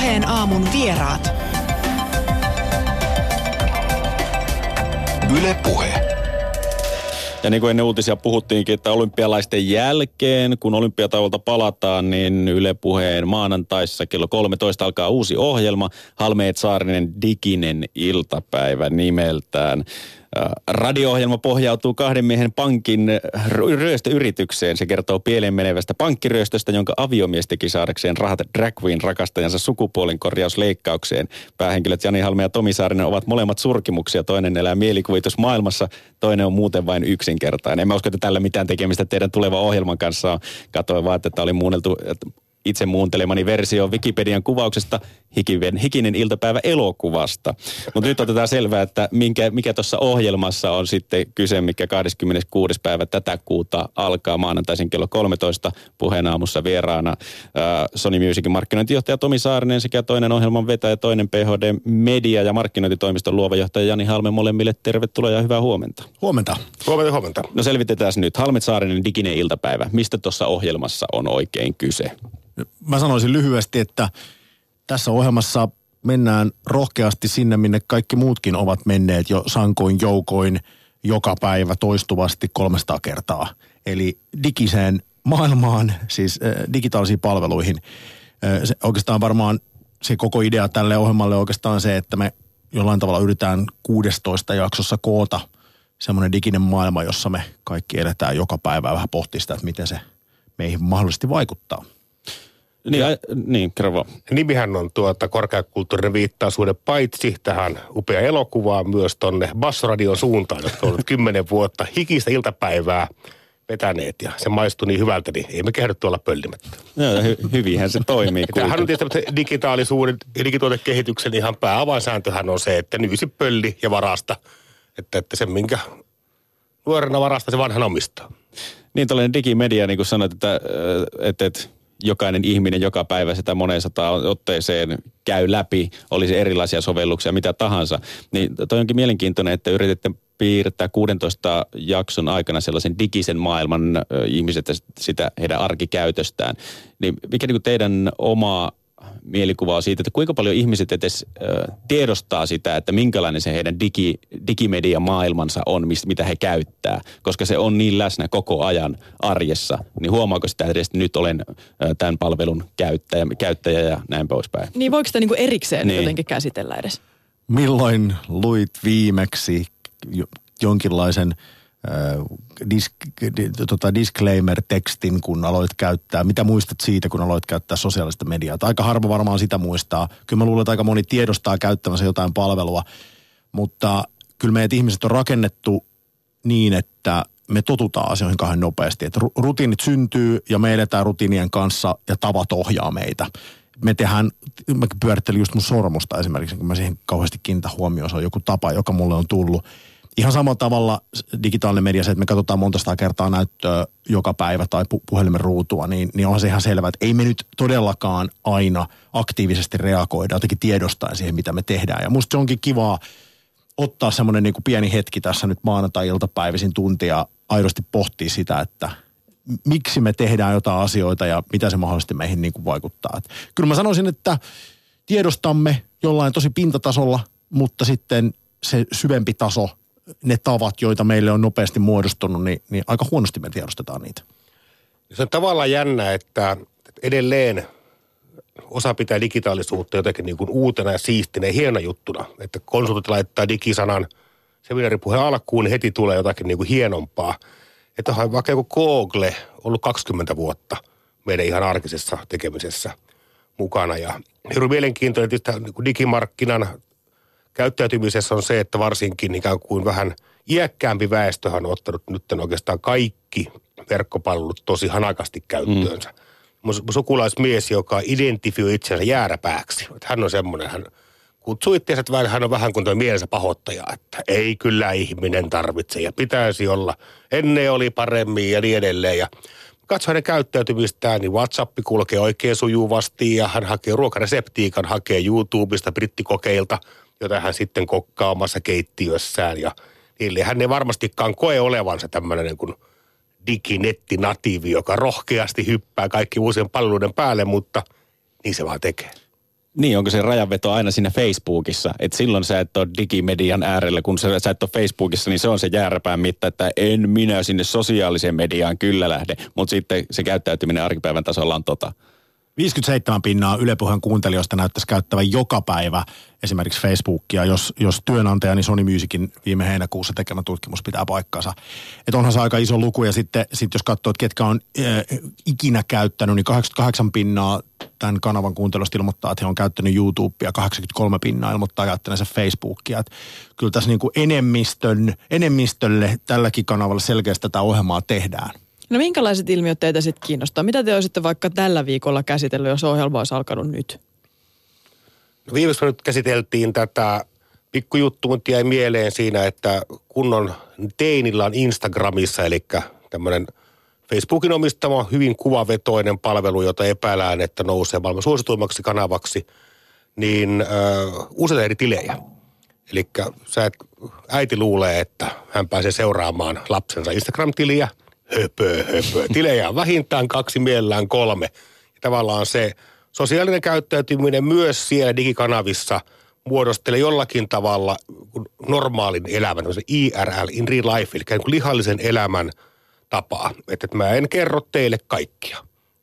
Puheen aamun vieraat. Yle Puhe. Ja niin kuin ennen uutisia puhuttiinkin, että olympialaisten jälkeen, kun olympiatauolta palataan, niin Yle Puheen maanantaissa kello 13 alkaa uusi ohjelma, Halmeet Saarinen diginen iltapäivä nimeltään. Radio-ohjelma pohjautuu kahden miehen pankin ryöstöyritykseen. Se kertoo pieleen menevästä pankkiryöstöstä, jonka aviomies teki saadakseen rahat drag queen rakastajansa sukupuolen korjausleikkaukseen. Päähenkilöt Jani Halme ja Tomi Saarinen ovat molemmat surkimuksia. Toinen elää mielikuvitus maailmassa, toinen on muuten vain yksinkertainen. En mä usko, että tällä mitään tekemistä teidän tulevan ohjelman kanssa on. Katoin vaan, että oli muunneltu itse muuntelemani versio Wikipedian kuvauksesta hikinen, hikinen iltapäivä elokuvasta. Mutta nyt otetaan selvää, että minkä, mikä tuossa ohjelmassa on sitten kyse, mikä 26. päivä tätä kuuta alkaa maanantaisin kello 13 puheenaamussa vieraana äh, Sony Musicin markkinointijohtaja Tomi Saarinen sekä toinen ohjelman vetäjä, toinen PHD Media ja markkinointitoimiston luova johtaja Jani Halme molemmille tervetuloa ja hyvää huomenta. Huomenta. Huomenta, huomenta. No selvitetään nyt. Halmet Saarinen diginen iltapäivä. Mistä tuossa ohjelmassa on oikein kyse? Mä sanoisin lyhyesti, että tässä ohjelmassa mennään rohkeasti sinne, minne kaikki muutkin ovat menneet jo sankoin joukoin joka päivä toistuvasti 300 kertaa. Eli digiseen maailmaan, siis äh, digitaalisiin palveluihin. Äh, se, oikeastaan varmaan se koko idea tälle ohjelmalle on oikeastaan se, että me jollain tavalla yritetään 16 jaksossa koota semmoinen diginen maailma, jossa me kaikki eletään joka päivä vähän pohtia sitä, että miten se meihin mahdollisesti vaikuttaa. Niin, ja, niin kerro vaan. Nimihän on tuota korkeakulttuurinen viittaisuuden paitsi tähän upea elokuvaan myös tonne Bassoradion suuntaan, jotka on kymmenen vuotta hikistä iltapäivää vetäneet ja se maistui niin hyvältä, niin ei me käydä tuolla pöllimättä. Joo, hy- hyvinhän se toimii. Tämähän on tietysti digitaalisuuden ja digituotekehityksen ihan pääavainsääntöhän on se, että nyysi pölli ja varasta. Että, että se minkä nuorena varasta se vanhan omistaa. Niin tällainen digimedia, niin kuin sanoit, että, että, että jokainen ihminen joka päivä sitä moneen sataan otteeseen käy läpi, olisi erilaisia sovelluksia, mitä tahansa. Niin toi onkin mielenkiintoinen, että yritätte piirtää 16 jakson aikana sellaisen digisen maailman ihmiset sitä heidän arkikäytöstään. Niin mikä niin teidän oma mielikuvaa siitä, että kuinka paljon ihmiset edes äh, tiedostaa sitä, että minkälainen se heidän digi, digimedia-maailmansa on, mistä, mitä he käyttää, koska se on niin läsnä koko ajan arjessa. Niin huomaako sitä edes, että nyt olen äh, tämän palvelun käyttäjä, käyttäjä ja näin poispäin? Niin voiko sitä niinku erikseen niin. jotenkin käsitellä edes? Milloin luit viimeksi jonkinlaisen – disk, tota disclaimer-tekstin, kun aloit käyttää. Mitä muistat siitä, kun aloit käyttää sosiaalista mediaa? Aika harva varmaan sitä muistaa. Kyllä mä luulen, että aika moni tiedostaa käyttämänsä jotain palvelua, mutta kyllä meidät ihmiset on rakennettu niin, että me totutaan asioihin kahden nopeasti. Että rutiinit syntyy ja me eletään rutiinien kanssa ja tavat ohjaa meitä. Me tehdään, mä pyörittelin just mun sormusta esimerkiksi, kun mä siihen kauheasti kiinnitän huomioon. Se on joku tapa, joka mulle on tullut – ihan samalla tavalla digitaalinen media, se, että me katsotaan monta sitä kertaa näyttöä joka päivä tai pu- puhelimen ruutua, niin, niin on se ihan selvää, että ei me nyt todellakaan aina aktiivisesti reagoida jotenkin tiedostaen siihen, mitä me tehdään. Ja musta se onkin kivaa ottaa semmoinen niin pieni hetki tässä nyt maanantai-iltapäivisin tuntia aidosti pohtia sitä, että miksi me tehdään jotain asioita ja mitä se mahdollisesti meihin niin kuin vaikuttaa. Et kyllä mä sanoisin, että tiedostamme jollain tosi pintatasolla, mutta sitten se syvempi taso ne tavat, joita meille on nopeasti muodostunut, niin, niin aika huonosti me tiedostetaan niitä. Se on tavallaan jännä, että edelleen osa pitää digitaalisuutta jotenkin niin kuin uutena ja siistinä ja hiena juttuna. Että konsultit laittaa digisanan seminaaripuheen alkuun, niin heti tulee jotakin niin kuin hienompaa. Että on vaikka joku Google ollut 20 vuotta meidän ihan arkisessa tekemisessä mukana. Ja hirveän mielenkiintoinen että niin digimarkkinan käyttäytymisessä on se, että varsinkin ikään kuin vähän iäkkäämpi väestöhän on ottanut nyt oikeastaan kaikki verkkopalvelut tosi hanakasti käyttöönsä. Mm. Mun sukulaismies, joka identifioi itsensä jääräpääksi. Että hän on semmoinen, hän kutsuu itseänsä, että hän on vähän kuin tuo mielensä pahoittaja, että ei kyllä ihminen tarvitse ja pitäisi olla. Ennen oli paremmin ja niin edelleen. Ja katso hänen käyttäytymistään, niin WhatsApp kulkee oikein sujuvasti ja hän hakee ruokareseptiikan, hakee YouTubesta, brittikokeilta – jota hän sitten kokkaa omassa keittiössään. Ja niille hän ei varmastikaan koe olevansa tämmöinen niin kuin diginettinatiivi, joka rohkeasti hyppää kaikki uusien palveluiden päälle, mutta niin se vaan tekee. Niin, onko se rajanveto aina siinä Facebookissa? Että silloin sä et ole digimedian äärellä, kun sä, sä et ole Facebookissa, niin se on se jääräpään mitta, että en minä sinne sosiaaliseen mediaan kyllä lähde. Mutta sitten se käyttäytyminen arkipäivän tasolla on tota. 57 pinnaa Yle Puheen kuuntelijoista näyttäisi käyttävän joka päivä esimerkiksi Facebookia, jos, jos työnantajani niin Sony Musicin viime heinäkuussa tekemä tutkimus pitää paikkansa. Että onhan se aika iso luku ja sitten sit jos katsoo, että ketkä on äh, ikinä käyttänyt, niin 88 pinnaa tämän kanavan kuuntelusta ilmoittaa, että he on käyttänyt YouTubea, 83 pinnaa ilmoittaa käyttäneensä Facebookia. Et kyllä tässä niin kuin enemmistön, enemmistölle tälläkin kanavalla selkeästi tätä ohjelmaa tehdään. No minkälaiset ilmiöt teitä sitten kiinnostaa? Mitä te olisitte vaikka tällä viikolla käsitellyt, jos ohjelma olisi alkanut nyt? No viimeksi nyt käsiteltiin tätä pikkujuttu, mutta jäi mieleen siinä, että kunnon teinillä on Instagramissa, eli tämmöinen Facebookin omistama hyvin kuvavetoinen palvelu, jota epäillään, että nousee maailman suosituimmaksi kanavaksi, niin äh, useita eri tilejä. Eli äiti luulee, että hän pääsee seuraamaan lapsensa Instagram-tiliä – höpö, höpö. Tilejä on vähintään kaksi, mielellään kolme. Ja tavallaan se sosiaalinen käyttäytyminen myös siellä digikanavissa muodostelee jollakin tavalla normaalin elämän, IRL, in real life, eli niin lihallisen elämän tapaa. Että, että mä en kerro teille kaikkia.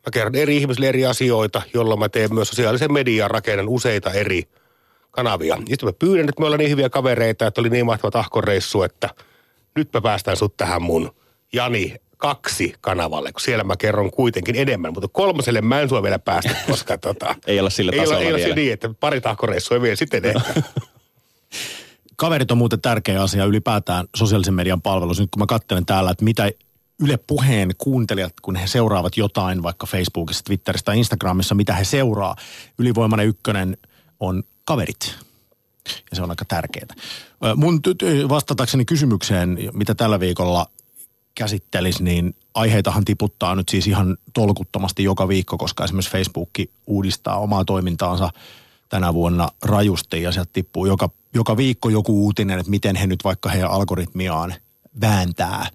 Mä kerron eri ihmisille eri asioita, jolloin mä teen myös sosiaalisen median rakennan useita eri kanavia. Sitten mä pyydän, että me ollaan niin hyviä kavereita, että oli niin mahtava tahkoreissu, että nyt mä päästään sut tähän mun Jani kaksi kanavalle, kun siellä mä kerron kuitenkin enemmän, mutta kolmoselle mä en sua vielä päästä, koska tota, ei olla sillä tasolla ei ole, ei ole niin, että pari tahkoreissua vielä sitten ehkä. Kaverit on muuten tärkeä asia ylipäätään sosiaalisen median palvelussa. Nyt kun mä katselen täällä, että mitä Yle Puheen kuuntelijat, kun he seuraavat jotain vaikka Facebookissa, Twitterissä tai Instagramissa, mitä he seuraa. Ylivoimainen ykkönen on kaverit. Ja se on aika tärkeää. Mun vastatakseni kysymykseen, mitä tällä viikolla käsittelisi, niin aiheitahan tiputtaa nyt siis ihan tolkuttomasti joka viikko, koska esimerkiksi Facebook uudistaa omaa toimintaansa tänä vuonna rajusti ja sieltä tippuu joka, joka viikko joku uutinen, että miten he nyt vaikka heidän algoritmiaan vääntää.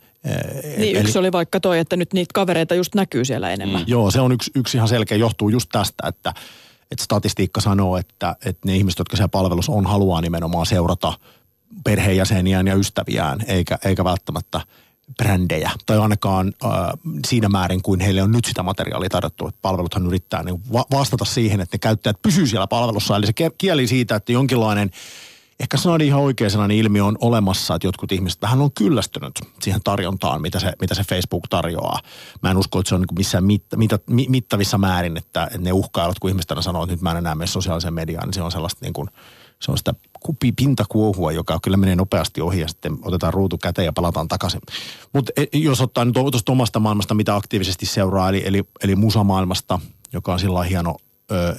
Niin Eli, yksi oli vaikka toi, että nyt niitä kavereita just näkyy siellä enemmän. Mm. Joo, se on yksi, yksi ihan selkeä, johtuu just tästä, että, että statistiikka sanoo, että, että ne ihmiset, jotka siellä palvelussa on, haluaa nimenomaan seurata perheenjäseniään ja ystäviään, eikä, eikä välttämättä – brändejä, tai ainakaan äh, siinä määrin kuin heille on nyt sitä materiaalia tarjottu. Että palveluthan yrittää niin va- vastata siihen, että ne käyttäjät pysyvät siellä palvelussa. Eli se kieli siitä, että jonkinlainen, ehkä sanoin ihan oikea sellainen ilmiö on olemassa, että jotkut ihmiset vähän on kyllästynyt siihen tarjontaan, mitä se, mitä se Facebook tarjoaa. Mä en usko, että se on niin missään mitta, mitta, mittavissa määrin, että, että ne uhkailut, kun ihmiset sanoo, että nyt mä en enää mene sosiaaliseen mediaan, niin se on sellaista niin kuin – se on sitä pintakuohua, joka kyllä menee nopeasti ohi ja sitten otetaan ruutu käteen ja palataan takaisin. Mutta e, jos ottaa nyt tuosta omasta maailmasta, mitä aktiivisesti seuraa, eli, eli, eli musamaailmasta, joka on sillä hieno ö,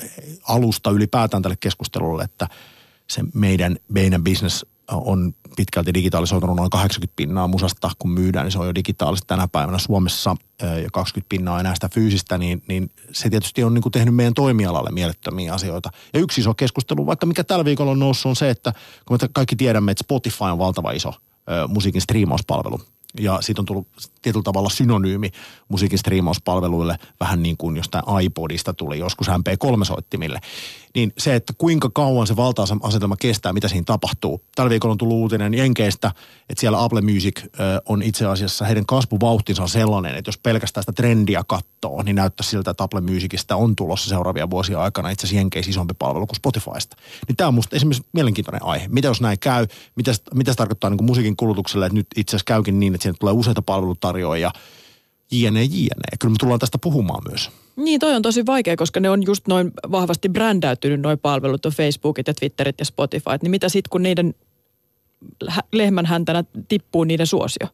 alusta ylipäätään tälle keskustelulle, että se meidän, meidän business on pitkälti digitalisoitunut noin 80 pinnaa musasta, kun myydään, niin se on jo digitaalista tänä päivänä Suomessa ja 20 pinnaa enää sitä fyysistä, niin, niin se tietysti on niin kuin tehnyt meidän toimialalle mielettömiä asioita. Ja yksi iso keskustelu, vaikka mikä tällä viikolla on noussut, on se, että kun me kaikki tiedämme, että Spotify on valtava iso musiikin striimauspalvelu ja siitä on tullut tietyllä tavalla synonyymi musiikin striimauspalveluille, vähän niin kuin jostain iPodista tuli joskus MP3-soittimille. Niin se, että kuinka kauan se valta-asetelma kestää, mitä siinä tapahtuu. Tällä viikolla on tullut uutinen Jenkeistä, että siellä Apple Music on itse asiassa, heidän kasvuvauhtinsa on sellainen, että jos pelkästään sitä trendiä katsoo, niin näyttää siltä, että Apple Musicista on tulossa seuraavia vuosia aikana itse asiassa Jenkeissä isompi palvelu kuin Spotifysta. Niin tämä on musta esimerkiksi mielenkiintoinen aihe. Mitä jos näin käy? Mitä, mitä se tarkoittaa niin musiikin kulutukselle, että nyt itse asiassa käykin niin, että siinä tulee useita palvelutarjoajia, jne, jne. Kyllä me tullaan tästä puhumaan myös. Niin, toi on tosi vaikea, koska ne on just noin vahvasti brändäytynyt noin palvelut, on Facebookit ja Twitterit ja Spotify. Niin mitä sitten, kun niiden lehmän häntänä tippuu niiden suosio?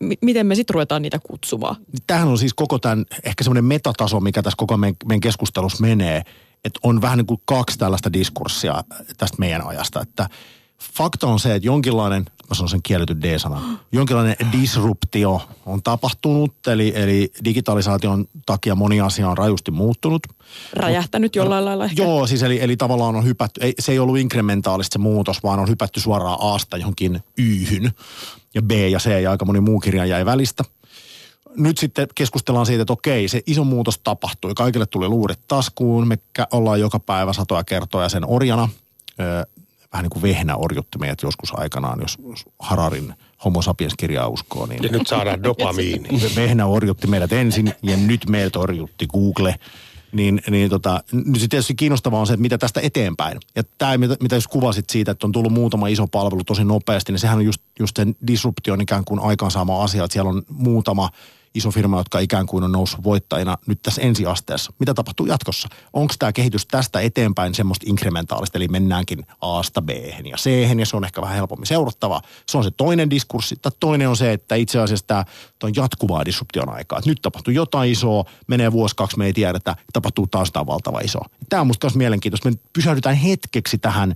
M- miten me sitten ruvetaan niitä kutsumaan? Tämähän on siis koko tämän, ehkä semmoinen metataso, mikä tässä koko meidän, meidän keskustelussa menee, että on vähän niin kuin kaksi tällaista diskurssia tästä meidän ajasta, että – fakta on se, että jonkinlainen, mä sanon sen kielletty D-sana, jonkinlainen disruptio on tapahtunut, eli, eli digitalisaation takia moni asia on rajusti muuttunut. Räjähtänyt jollain lailla ehkä. Joo, siis eli, eli tavallaan on hypätty, ei, se ei ollut inkrementaalista se muutos, vaan on hypätty suoraan Asta johonkin Yhyn, ja B ja C ja aika moni muu kirja jäi välistä. nyt sitten keskustellaan siitä, että okei, se iso muutos tapahtui. Kaikille tuli luurit taskuun. Me ollaan joka päivä satoja kertoja sen orjana. Vähän niin kuin vehnä orjutti meidät joskus aikanaan, jos Hararin homo sapiens-kirjaa uskoo. Niin ja nyt saadaan dopamiini. Vehnä orjutti meidät ensin ja nyt meiltä orjutti Google. Niin, niin tota, nyt sitten tietysti kiinnostavaa on se, että mitä tästä eteenpäin. Ja tämä, mitä, mitä jos kuvasit siitä, että on tullut muutama iso palvelu tosi nopeasti, niin sehän on just, just sen disruption ikään kuin aikaansaama asia, että siellä on muutama – iso firma, jotka ikään kuin on noussut voittajina nyt tässä ensiasteessa. Mitä tapahtuu jatkossa? Onko tämä kehitys tästä eteenpäin semmoista inkrementaalista, eli mennäänkin A-sta B ja C, ja se on ehkä vähän helpommin seurattava. Se on se toinen diskurssi. Tai toinen on se, että itse asiassa tämä on jatkuvaa disruption aikaa. Että nyt tapahtuu jotain isoa, menee vuosi, kaksi, me ei tiedetä, tapahtuu taas tämä valtava iso. Tämä on musta myös mielenkiintoista. Me pysähdytään hetkeksi tähän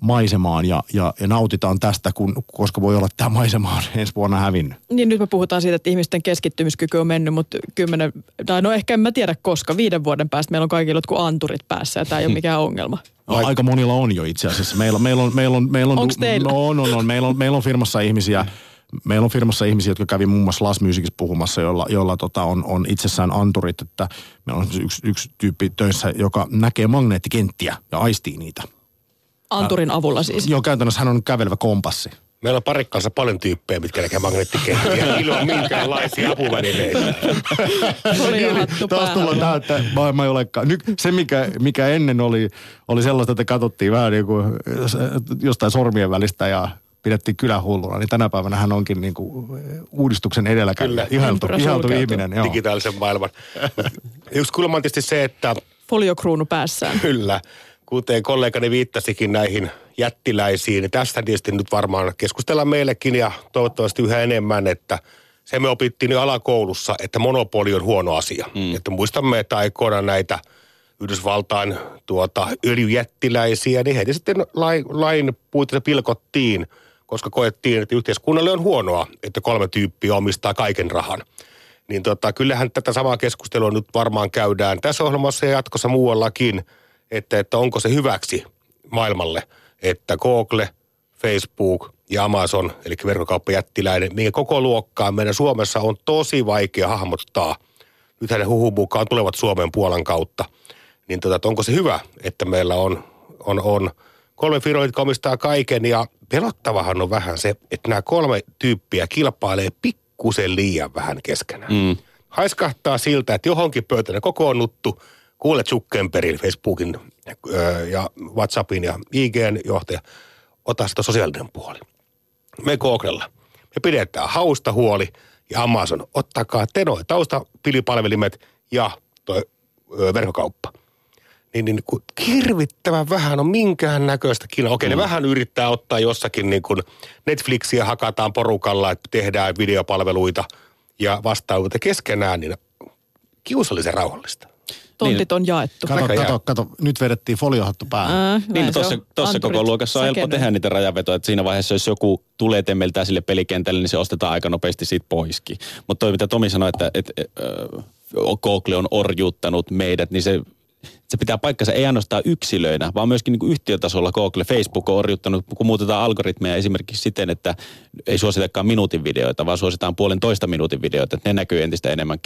maisemaan ja, ja, ja nautitaan tästä, kun, koska voi olla, että tämä maisema on ensi vuonna hävinnyt. Niin nyt me puhutaan siitä, että ihmisten keskittymiskyky on mennyt, mutta kymmenen, tai no ehkä en mä tiedä koska, viiden vuoden päästä meillä on kaikilla jotkut anturit päässä ja tämä ei ole mikään ongelma. No, aika monilla on jo itse asiassa. Meillä, meillä on, meillä on, meillä on, Onks teillä? No, no, no, meillä on, meillä on firmassa ihmisiä, Meillä on firmassa ihmisiä, jotka kävi muun muassa Las Musicissa puhumassa, jolla, jolla tota on, on itsessään anturit. Että meillä on yksi, yksi tyyppi töissä, joka näkee magneettikenttiä ja aistii niitä. Anturin avulla siis. Joo, käytännössä hän on kävelevä kompassi. Meillä on parikkaansa paljon tyyppejä, mitkä näkee magneettikenttiä ilman minkäänlaisia apuvälineitä. Hattu Taas tullaan tähän, että maailma ei olekaan. Nyt se, mikä, mikä ennen oli, oli sellaista, että katsottiin vähän niin kuin jostain sormien välistä ja pidettiin kylähulluna, niin tänä päivänä hän onkin niin kuin uudistuksen edelläkävijä. Kyllä. Ihailtu, ihailtu ihminen. Joo. digitaalisen maailman. Yksi kulma on tietysti se, että Foliokruunu päässään. kyllä, kuten kollegani viittasikin näihin jättiläisiin, niin tästä tietysti nyt varmaan keskustellaan meillekin ja toivottavasti yhä enemmän, että se me opittiin jo alakoulussa, että monopoli on huono asia. Mm. Että muistamme, että aikoinaan näitä Yhdysvaltain tuota, öljyjättiläisiä, niin heitä sitten lain, lain puitteissa pilkottiin, koska koettiin, että yhteiskunnalle on huonoa, että kolme tyyppiä omistaa kaiken rahan. Niin tota, kyllähän tätä samaa keskustelua nyt varmaan käydään tässä ohjelmassa ja jatkossa muuallakin, että, että onko se hyväksi maailmalle, että Google, Facebook ja Amazon, eli verkkokauppajättiläinen, minkä koko luokkaan meidän Suomessa on tosi vaikea hahmottaa. Nythän ne huhun mukaan tulevat Suomen Puolan kautta. Niin tota, että onko se hyvä, että meillä on, on, on kolme firmaa, jotka omistaa kaiken ja pelottavahan on vähän se, että nämä kolme tyyppiä kilpailee pikkusen liian vähän keskenään. Mm. Haiskahtaa siltä, että johonkin pöytään kokoonnuttu, kuulet Zuckerbergin, Facebookin öö, ja WhatsAppin ja IGn johtaja, ota sitä sosiaalinen puoli. Me Googlella. Me pidetään hausta huoli ja Amazon, ottakaa te noi taustapilipalvelimet ja toi öö, verkkokauppa niin, niin kun hirvittävän vähän on minkään näköistä kiinaa. Okei, mm. ne vähän yrittää ottaa jossakin niin kuin Netflixiä hakataan porukalla, että tehdään videopalveluita ja vastaavuutta keskenään, niin kiusallisen rauhallista. Tontit on jaettu. Kato, Näköjään. kato, kato, nyt vedettiin foliohattu päähän. Ää, Niin, no tuossa, tuossa koko luokassa on helppo säkenee. tehdä niitä rajavetoja, että siinä vaiheessa, jos joku tulee temmeltää sille pelikentälle, niin se ostetaan aika nopeasti siitä poiskin. Mutta toi, mitä Tomi sanoi, että, että äh, Google on orjuuttanut meidät, niin se, se pitää paikkansa ei ainoastaan yksilöinä, vaan myöskin niin kuin yhtiötasolla Google, Facebook on orjuuttanut, kun muutetaan algoritmeja esimerkiksi siten, että ei suositakaan minuutin videoita, vaan suositaan puolentoista minuutin videoita, että ne näkyy entistä enemmän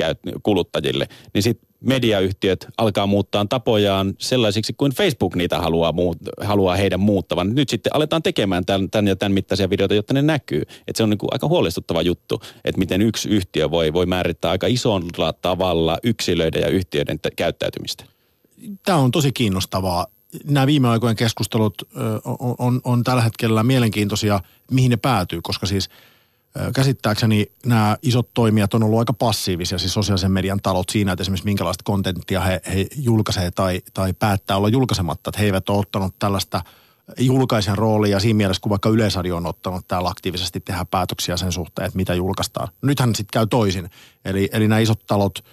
kuluttajille. Niin sitten mediayhtiöt alkaa muuttaa tapojaan sellaisiksi kuin Facebook niitä haluaa, muut, haluaa heidän muuttavan. Nyt sitten aletaan tekemään tämän, tämän ja tämän mittaisia videoita, jotta ne näkyy. Et se on niin kuin aika huolestuttava juttu, että miten yksi yhtiö voi, voi määrittää aika isolla tavalla yksilöiden ja yhtiöiden t- käyttäytymistä. Tämä on tosi kiinnostavaa. Nämä viime aikojen keskustelut on, on, on tällä hetkellä mielenkiintoisia, mihin ne päätyy, koska siis käsittääkseni nämä isot toimijat on ollut aika passiivisia, siis sosiaalisen median talot siinä, että esimerkiksi minkälaista kontenttia he, he julkaisee tai, tai päättää olla julkaisematta, että he eivät ole ottanut tällaista julkaisen roolia siinä mielessä, kun vaikka Yleisradio on ottanut täällä aktiivisesti tehdä päätöksiä sen suhteen, että mitä julkaistaan. Nythän sitten käy toisin. Eli, eli nämä isot talot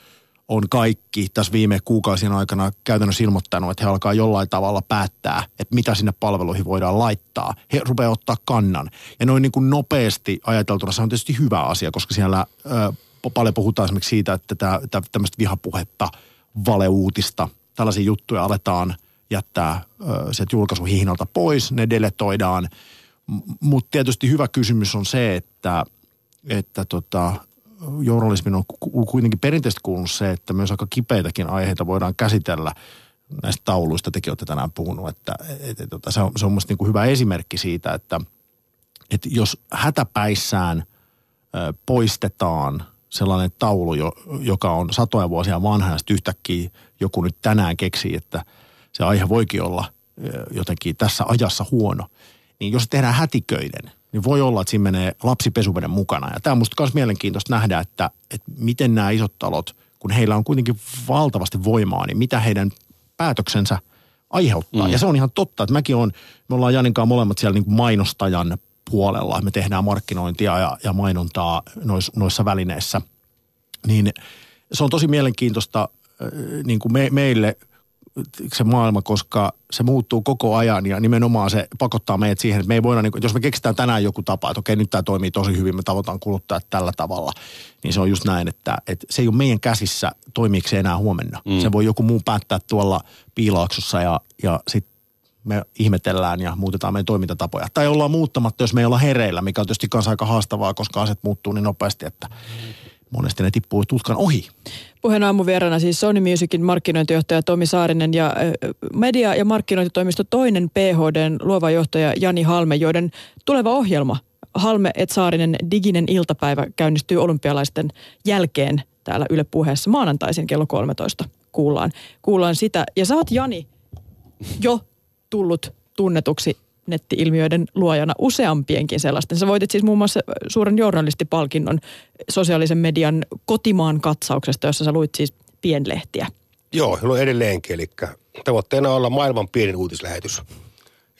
on kaikki tässä viime kuukausien aikana käytännössä ilmoittanut, että he alkaa jollain tavalla päättää, että mitä sinne palveluihin voidaan laittaa. He rupeaa ottaa kannan. Ja noin niin kuin nopeasti ajateltuna se on tietysti hyvä asia, koska siellä ö, paljon puhutaan esimerkiksi siitä, että tämä, tämmöistä vihapuhetta, valeuutista, tällaisia juttuja aletaan jättää ö, sieltä julkaisuhihnalta pois, ne deletoidaan. Mutta tietysti hyvä kysymys on se, että, että tota, journalismin on kuitenkin perinteisesti kuulunut se, että myös aika kipeitäkin aiheita voidaan käsitellä näistä tauluista. Tekin olette tänään puhunut, että et, et, se on, se on musta niin kuin hyvä esimerkki siitä, että et jos hätäpäissään poistetaan sellainen taulu, jo, joka on satoja vuosia vanha ja yhtäkkiä joku nyt tänään keksii, että se aihe voikin olla jotenkin tässä ajassa huono. Niin jos tehdään hätiköiden, niin voi olla, että siinä menee lapsi pesuveden mukana. Ja tämä on musta myös mielenkiintoista nähdä, että, että miten nämä isot talot, kun heillä on kuitenkin valtavasti voimaa, niin mitä heidän päätöksensä aiheuttaa. Mm. Ja se on ihan totta, että mäkin on, me ollaan Janinkaan molemmat siellä niin kuin mainostajan puolella, me tehdään markkinointia ja, ja mainontaa nois, noissa välineissä. Niin se on tosi mielenkiintoista niin kuin me, meille se maailma, koska se muuttuu koko ajan ja nimenomaan se pakottaa meidät siihen, että me ei voida, niin, jos me keksitään tänään joku tapa, että okei nyt tämä toimii tosi hyvin, me tavoitaan kuluttaa tällä tavalla, niin se on just näin, että, että se ei ole meidän käsissä, toimiiko se enää huomenna. Mm. Se voi joku muu päättää tuolla piilaaksossa ja, ja sitten me ihmetellään ja muutetaan meidän toimintatapoja. Tai ollaan muuttamatta, jos me ei olla hereillä, mikä on tietysti kanssa aika haastavaa, koska aset muuttuu niin nopeasti, että monesti ne tippuu tutkan ohi. Puheen aamuvieraana siis Sony Musicin markkinointijohtaja Tomi Saarinen ja media- ja markkinointitoimisto toinen PHDn luova johtaja Jani Halme, joiden tuleva ohjelma Halme et Saarinen diginen iltapäivä käynnistyy olympialaisten jälkeen täällä Yle puheessa maanantaisin kello 13 kuullaan, kuullaan sitä. Ja sä oot Jani jo tullut tunnetuksi netti-ilmiöiden luojana useampienkin sellaisten. Sä voitit siis muun muassa suuren journalistipalkinnon sosiaalisen median kotimaan katsauksesta, jossa sä luit siis pienlehtiä. Joo, on edelleenkin. Eli tavoitteena olla maailman pienin uutislähetys.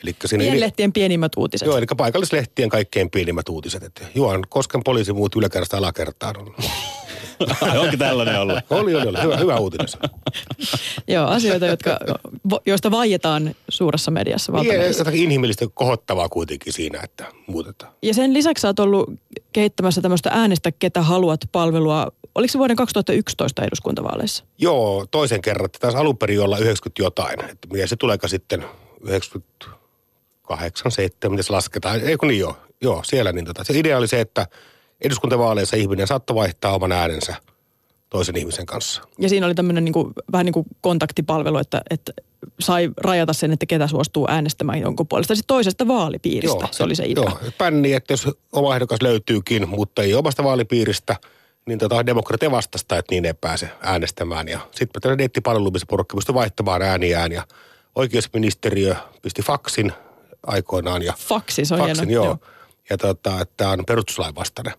Elikkä siinä Pienlehtien pienimmät uutiset. Joo, eli paikallislehtien kaikkein pienimmät uutiset. Että Juan Kosken poliisi muut yläkerrasta alakertaan. Onko tällainen ollut? oli, oli, oli. Hyvä, hyvä uutinen. Joo, asioita, jotka, joista vaietaan suuressa mediassa. Niin, jotakin inhimillistä kohottavaa kuitenkin siinä, että muutetaan. Ja sen lisäksi sä oot ollut kehittämässä tämmöistä äänestä ketä haluat palvelua. Oliko se vuoden 2011 eduskuntavaaleissa? Joo, toisen kerran. Taisi alun perin olla 90 jotain. Että se tuleeka sitten 98, 7, miten se lasketaan. Ei kun niin joo, joo siellä. Niin tota. Se idea oli se, että eduskuntavaaleissa ihminen saattoi vaihtaa oman äänensä toisen ihmisen kanssa. Ja siinä oli tämmöinen niin kuin, vähän niin kuin kontaktipalvelu, että, että sai rajata sen, että ketä suostuu äänestämään jonkun puolesta. Sitten toisesta vaalipiiristä, joo, se oli se idea. Joo, pänni, että jos oma ehdokas löytyykin, mutta ei omasta vaalipiiristä, niin tota demokratia vastasta, että niin ei pääse äänestämään. Ja sitten tämmöinen nettipalvelu, missä porukka pystyi vaihtamaan ääniään ja oikeusministeriö pisti faksin aikoinaan. Ja Faksi, se on faksin, hieno. joo. joo ja tota, että tämä on perustuslain vastainen.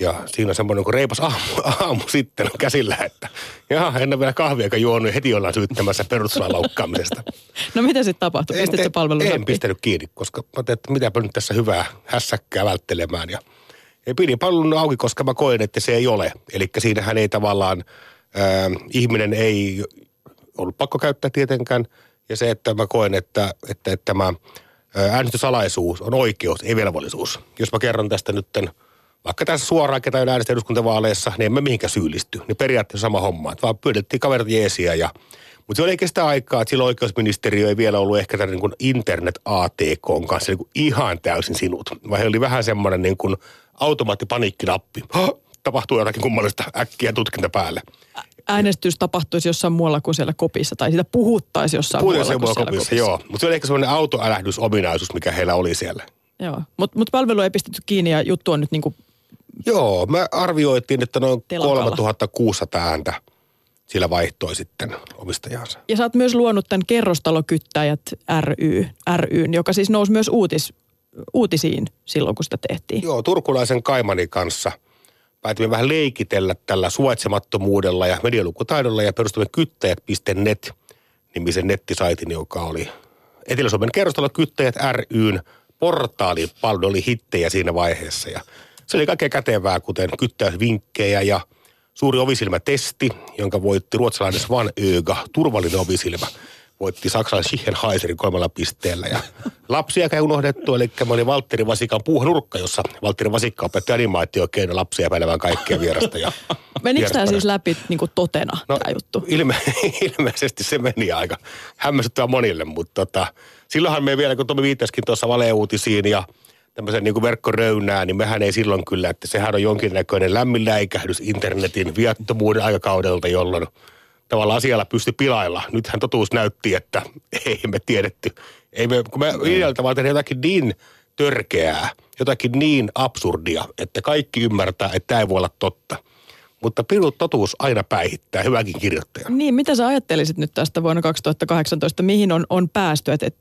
Ja siinä on semmoinen kuin reipas aamu, aamu sitten on käsillä, että jaha, en ole vielä kahvia juonut ja heti ollaan syyttämässä perustuslain loukkaamisesta. no mitä sitten tapahtui? Pistitkö palvelu En pistänyt kiinni, koska mä että mitäpä nyt tässä hyvää hässäkkää välttelemään. Ja, ja pidin palvelun auki, koska mä koen, että se ei ole. Eli siinähän ei tavallaan, äh, ihminen ei ollut pakko käyttää tietenkään. Ja se, että mä koen, että, että, että tämä äänestysalaisuus on oikeus, ei velvollisuus. Jos mä kerron tästä nytten, vaikka tässä suoraan ketä äänestä eduskuntavaaleissa, niin emme mihinkään syyllisty. Niin periaatteessa sama homma, että vaan pyydettiin kaverit jeesiä ja mutta se oli kestä aikaa, että silloin oikeusministeriö ei vielä ollut ehkä tämän niin kuin internet ATK kanssa niin ihan täysin sinut. Vaan oli vähän semmoinen niin kuin automaattipaniikkinappi. Tapahtuu jotakin kummallista äkkiä tutkinta päälle äänestys tapahtuisi jossain muualla kuin siellä kopissa, tai sitä puhuttaisi jossain muualla kuin kopissa. kopissa. Joo, mutta se oli ehkä semmoinen autoälähdysominaisuus, mikä heillä oli siellä. Joo, mutta mut palvelu ei pistetty kiinni ja juttu on nyt niin kuin Joo, me arvioitiin, että noin telakalla. 3600 ääntä sillä vaihtoi sitten omistajansa. Ja sä oot myös luonut tämän Kerrostalokyttäjät ry, ryn, joka siis nousi myös uutis, uutisiin silloin, kun sitä tehtiin. Joo, turkulaisen Kaimani kanssa – päätimme vähän leikitellä tällä suvaitsemattomuudella ja medialukutaidolla ja perustimme kyttäjät.net nimisen nettisaitin, joka oli Etelä-Suomen kerrostalo Kyttäjät ryn portaali. Paljon oli hittejä siinä vaiheessa ja se oli kaikkea kätevää, kuten kyttäysvinkkejä ja suuri ovisilmätesti, jonka voitti ruotsalainen Svan Öga, turvallinen ovisilmä voitti Saksan Schichenheiserin kolmella pisteellä. Ja lapsia ei unohdettu, eli mä olin Valtteri Vasikan puuhanurkka, jossa Valtteri Vasikka opetti animaatiokeino lapsia päivän kaikkea vierasta. Ja Menikö tämä siis läpi niin kuin totena, no, tämä juttu? Ilme, ilmeisesti se meni aika hämmästyttävä monille, mutta tota, silloinhan me vielä, kun Tomi viittasikin tuossa valeuutisiin ja tämmöisen niin verkkoröynää, niin mehän ei silloin kyllä, että sehän on jonkinnäköinen lämmin läikähdys internetin viattomuuden aikakaudelta, jolloin tavallaan siellä pysty pilailla. Nythän totuus näytti, että ei me tiedetty. Ei me, kun me idealta vaan jotakin niin törkeää, jotakin niin absurdia, että kaikki ymmärtää, että tämä ei voi olla totta. Mutta pirut totuus aina päihittää, hyväkin kirjoittaja. Niin, mitä sä ajattelisit nyt tästä vuonna 2018, mihin on, on päästy, että, että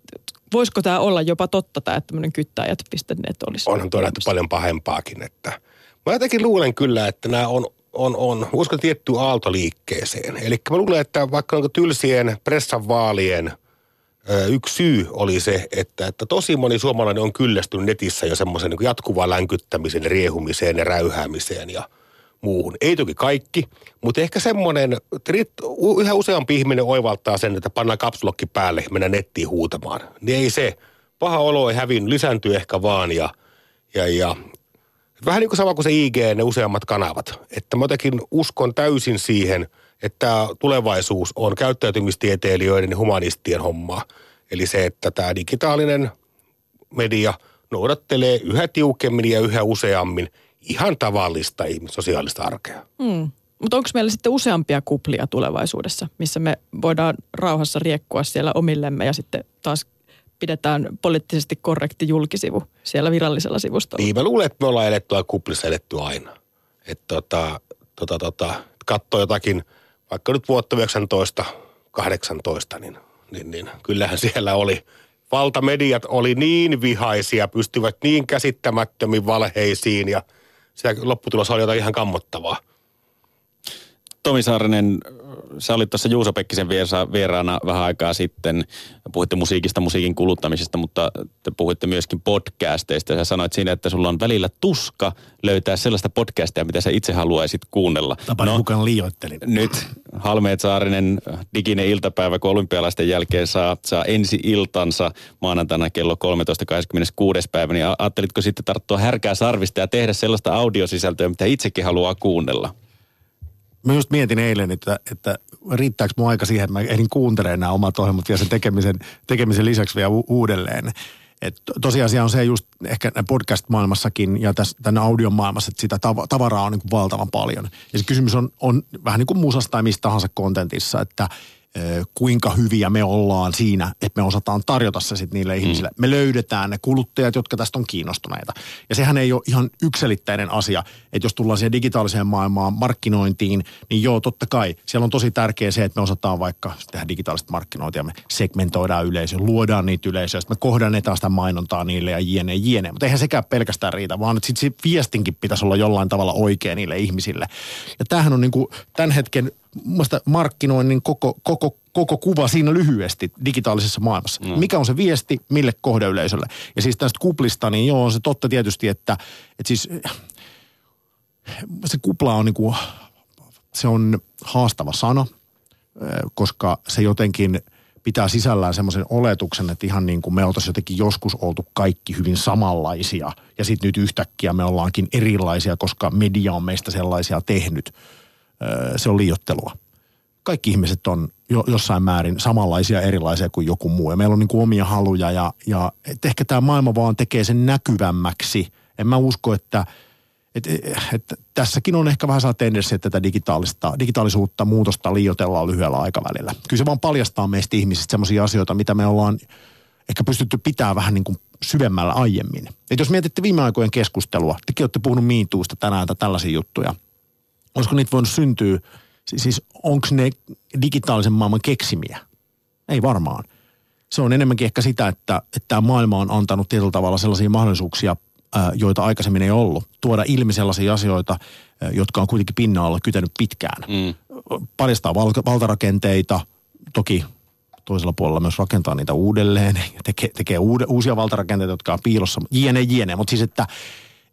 voisiko tämä olla jopa totta tämä, että tämmöinen kyttäjät.net olisi? Onhan tuo nähty paljon pahempaakin, että mä jotenkin luulen kyllä, että nämä on, on, on uskon tietty aaltoliikkeeseen. Eli mä luulen, että vaikka onko tylsien pressan vaalien yksi syy oli se, että, että tosi moni suomalainen on kyllästynyt netissä jo semmoisen niin jatkuvaan länkyttämiseen, riehumiseen ja räyhäämiseen ja muuhun. Ei toki kaikki, mutta ehkä semmoinen, yhä useampi ihminen oivaltaa sen, että pannaan kapsulokki päälle ja mennään nettiin huutamaan. Niin ei se. Paha olo ei hävin, lisääntyy ehkä vaan ja, ja, ja vähän niin kuin sama kuin se IG, ne useammat kanavat. Että mä jotenkin uskon täysin siihen, että tulevaisuus on käyttäytymistieteilijöiden ja humanistien hommaa. Eli se, että tämä digitaalinen media noudattelee yhä tiukemmin ja yhä useammin ihan tavallista sosiaalista arkea. Mm. Mutta onko meillä sitten useampia kuplia tulevaisuudessa, missä me voidaan rauhassa riekkua siellä omillemme ja sitten taas pidetään poliittisesti korrekti julkisivu siellä virallisella sivustolla? Niin, mä luulen, että me ollaan eletty kuplissa eletty aina. Että tota, tota, tota, katsoo jotakin, vaikka nyt vuotta 1918, niin, niin, niin kyllähän siellä oli valtamediat oli niin vihaisia, pystyvät niin käsittämättömiin valheisiin ja – sitä lopputulos oli jotain ihan kammottavaa. Tomi Saarinen, sä olit tuossa Juuso Pekkisen vieraana vähän aikaa sitten. Puhuitte musiikista, musiikin kuluttamisesta, mutta te puhuitte myöskin podcasteista. Ja sä sanoit siinä, että sulla on välillä tuska löytää sellaista podcastia, mitä sä itse haluaisit kuunnella. Tapani no, mukaan liioittelin. Nyt Halmeet Saarinen, diginen iltapäivä, kun olympialaisten jälkeen saa, saa ensi iltansa maanantaina kello 13.26. päivä, niin ajattelitko sitten tarttua härkää sarvista ja tehdä sellaista audiosisältöä, mitä itsekin haluaa kuunnella? Mä just mietin eilen, että, että riittääkö mun aika siihen, että mä ehdin kuuntelemaan nämä omat ohjelmat vielä sen tekemisen, tekemisen lisäksi vielä u- uudelleen. Et tosiasia on se just ehkä podcast-maailmassakin ja tässä, tämän audion maailmassa, että sitä tav- tavaraa on niin kuin valtavan paljon. Ja se kysymys on, on vähän niin kuin musasta tai mistä tahansa kontentissa, että – kuinka hyviä me ollaan siinä, että me osataan tarjota se sitten niille mm. ihmisille. Me löydetään ne kuluttajat, jotka tästä on kiinnostuneita. Ja sehän ei ole ihan ykselittäinen asia, että jos tullaan siihen digitaaliseen maailmaan markkinointiin, niin joo, totta kai. Siellä on tosi tärkeää se, että me osataan vaikka tehdä digitaalista markkinointia, me segmentoidaan yleisöä, luodaan niitä yleisöjä, me kohdannetaan sitä mainontaa niille ja jne, jne. Mutta eihän sekään pelkästään riitä, vaan että sitten se viestinkin pitäisi olla jollain tavalla oikea niille ihmisille. Ja tämähän on niin kuin tämän hetken markkinoinnin koko, koko, koko kuva siinä lyhyesti digitaalisessa maailmassa. No. Mikä on se viesti, mille kohdeyleisölle? Ja siis tästä kuplista, niin joo, on se totta tietysti, että, että siis se kupla on niinku, se on haastava sana, koska se jotenkin pitää sisällään semmoisen oletuksen, että ihan niin kuin me oltaisiin jotenkin joskus oltu kaikki hyvin samanlaisia ja sitten nyt yhtäkkiä me ollaankin erilaisia, koska media on meistä sellaisia tehnyt – se on liiottelua. Kaikki ihmiset on jo, jossain määrin samanlaisia erilaisia kuin joku muu. Ja meillä on niin kuin omia haluja ja, ja et ehkä tämä maailma vaan tekee sen näkyvämmäksi. En mä usko, että et, et, tässäkin on ehkä vähän saa tendenssi, että tätä digitaalista, digitaalisuutta, muutosta liiotellaan lyhyellä aikavälillä. Kyllä se vaan paljastaa meistä ihmisistä sellaisia asioita, mitä me ollaan ehkä pystytty pitää vähän niin kuin syvemmällä aiemmin. Et jos mietitte viime aikojen keskustelua, tekin olette puhunut miintuusta tänään tai tällaisia juttuja – olisiko niitä voinut syntyä, siis onko ne digitaalisen maailman keksimiä? Ei varmaan. Se on enemmänkin ehkä sitä, että, että tämä maailma on antanut tietyllä tavalla sellaisia mahdollisuuksia, joita aikaisemmin ei ollut. Tuoda ilmi sellaisia asioita, jotka on kuitenkin pinnan alla kytänyt pitkään. Mm. Paljastaa val- valtarakenteita, toki toisella puolella myös rakentaa niitä uudelleen ja tekee, tekee uude, uusia valtarakenteita, jotka on piilossa, jne, jne. Mutta siis, että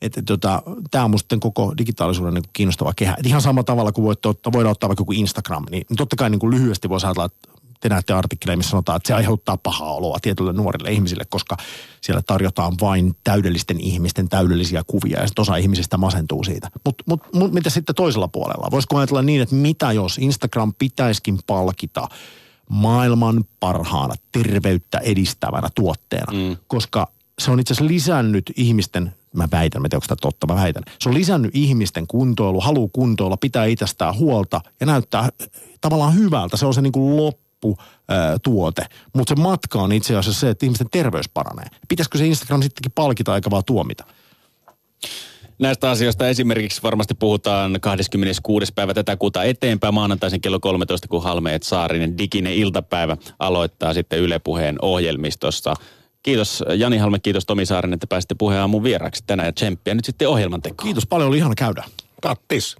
että tota, tämä on musta koko digitaalisuuden niin kiinnostava kehä. Et ihan samalla tavalla kuin voitte ottaa, voidaan ottaa vaikka joku Instagram, niin, niin totta kai niin kuin lyhyesti voisi ajatella, että te näette artikkeleja, missä sanotaan, että se aiheuttaa pahaa oloa tietyille nuorille ihmisille, koska siellä tarjotaan vain täydellisten ihmisten täydellisiä kuvia ja osa ihmisistä masentuu siitä. Mutta mut, mut, mitä sitten toisella puolella? Voisiko ajatella niin, että mitä jos Instagram pitäisikin palkita maailman parhaana terveyttä edistävänä tuotteena, mm. koska se on itse asiassa lisännyt ihmisten, mä väitän, mä en tiedä, onko tämä totta, mä väitän. Se on lisännyt ihmisten kuntoilu, halu kuntoilla, pitää itsestään huolta ja näyttää äh, tavallaan hyvältä. Se on se niin kuin loppu ää, tuote. Mutta se matka on itse asiassa se, että ihmisten terveys paranee. Pitäisikö se Instagram sittenkin palkita eikä vaan tuomita? Näistä asioista esimerkiksi varmasti puhutaan 26. päivä tätä kuuta eteenpäin maanantaisin kello 13, kun Halmeet Saarinen diginen iltapäivä aloittaa sitten Yle Puheen ohjelmistossa. Kiitos Jani Halme, kiitos Tomi Saarinen, että pääsitte puheen aamun vieraaksi tänään ja tsemppiä nyt sitten ohjelman tekoon. Kiitos paljon, oli ihana käydä. Kattis.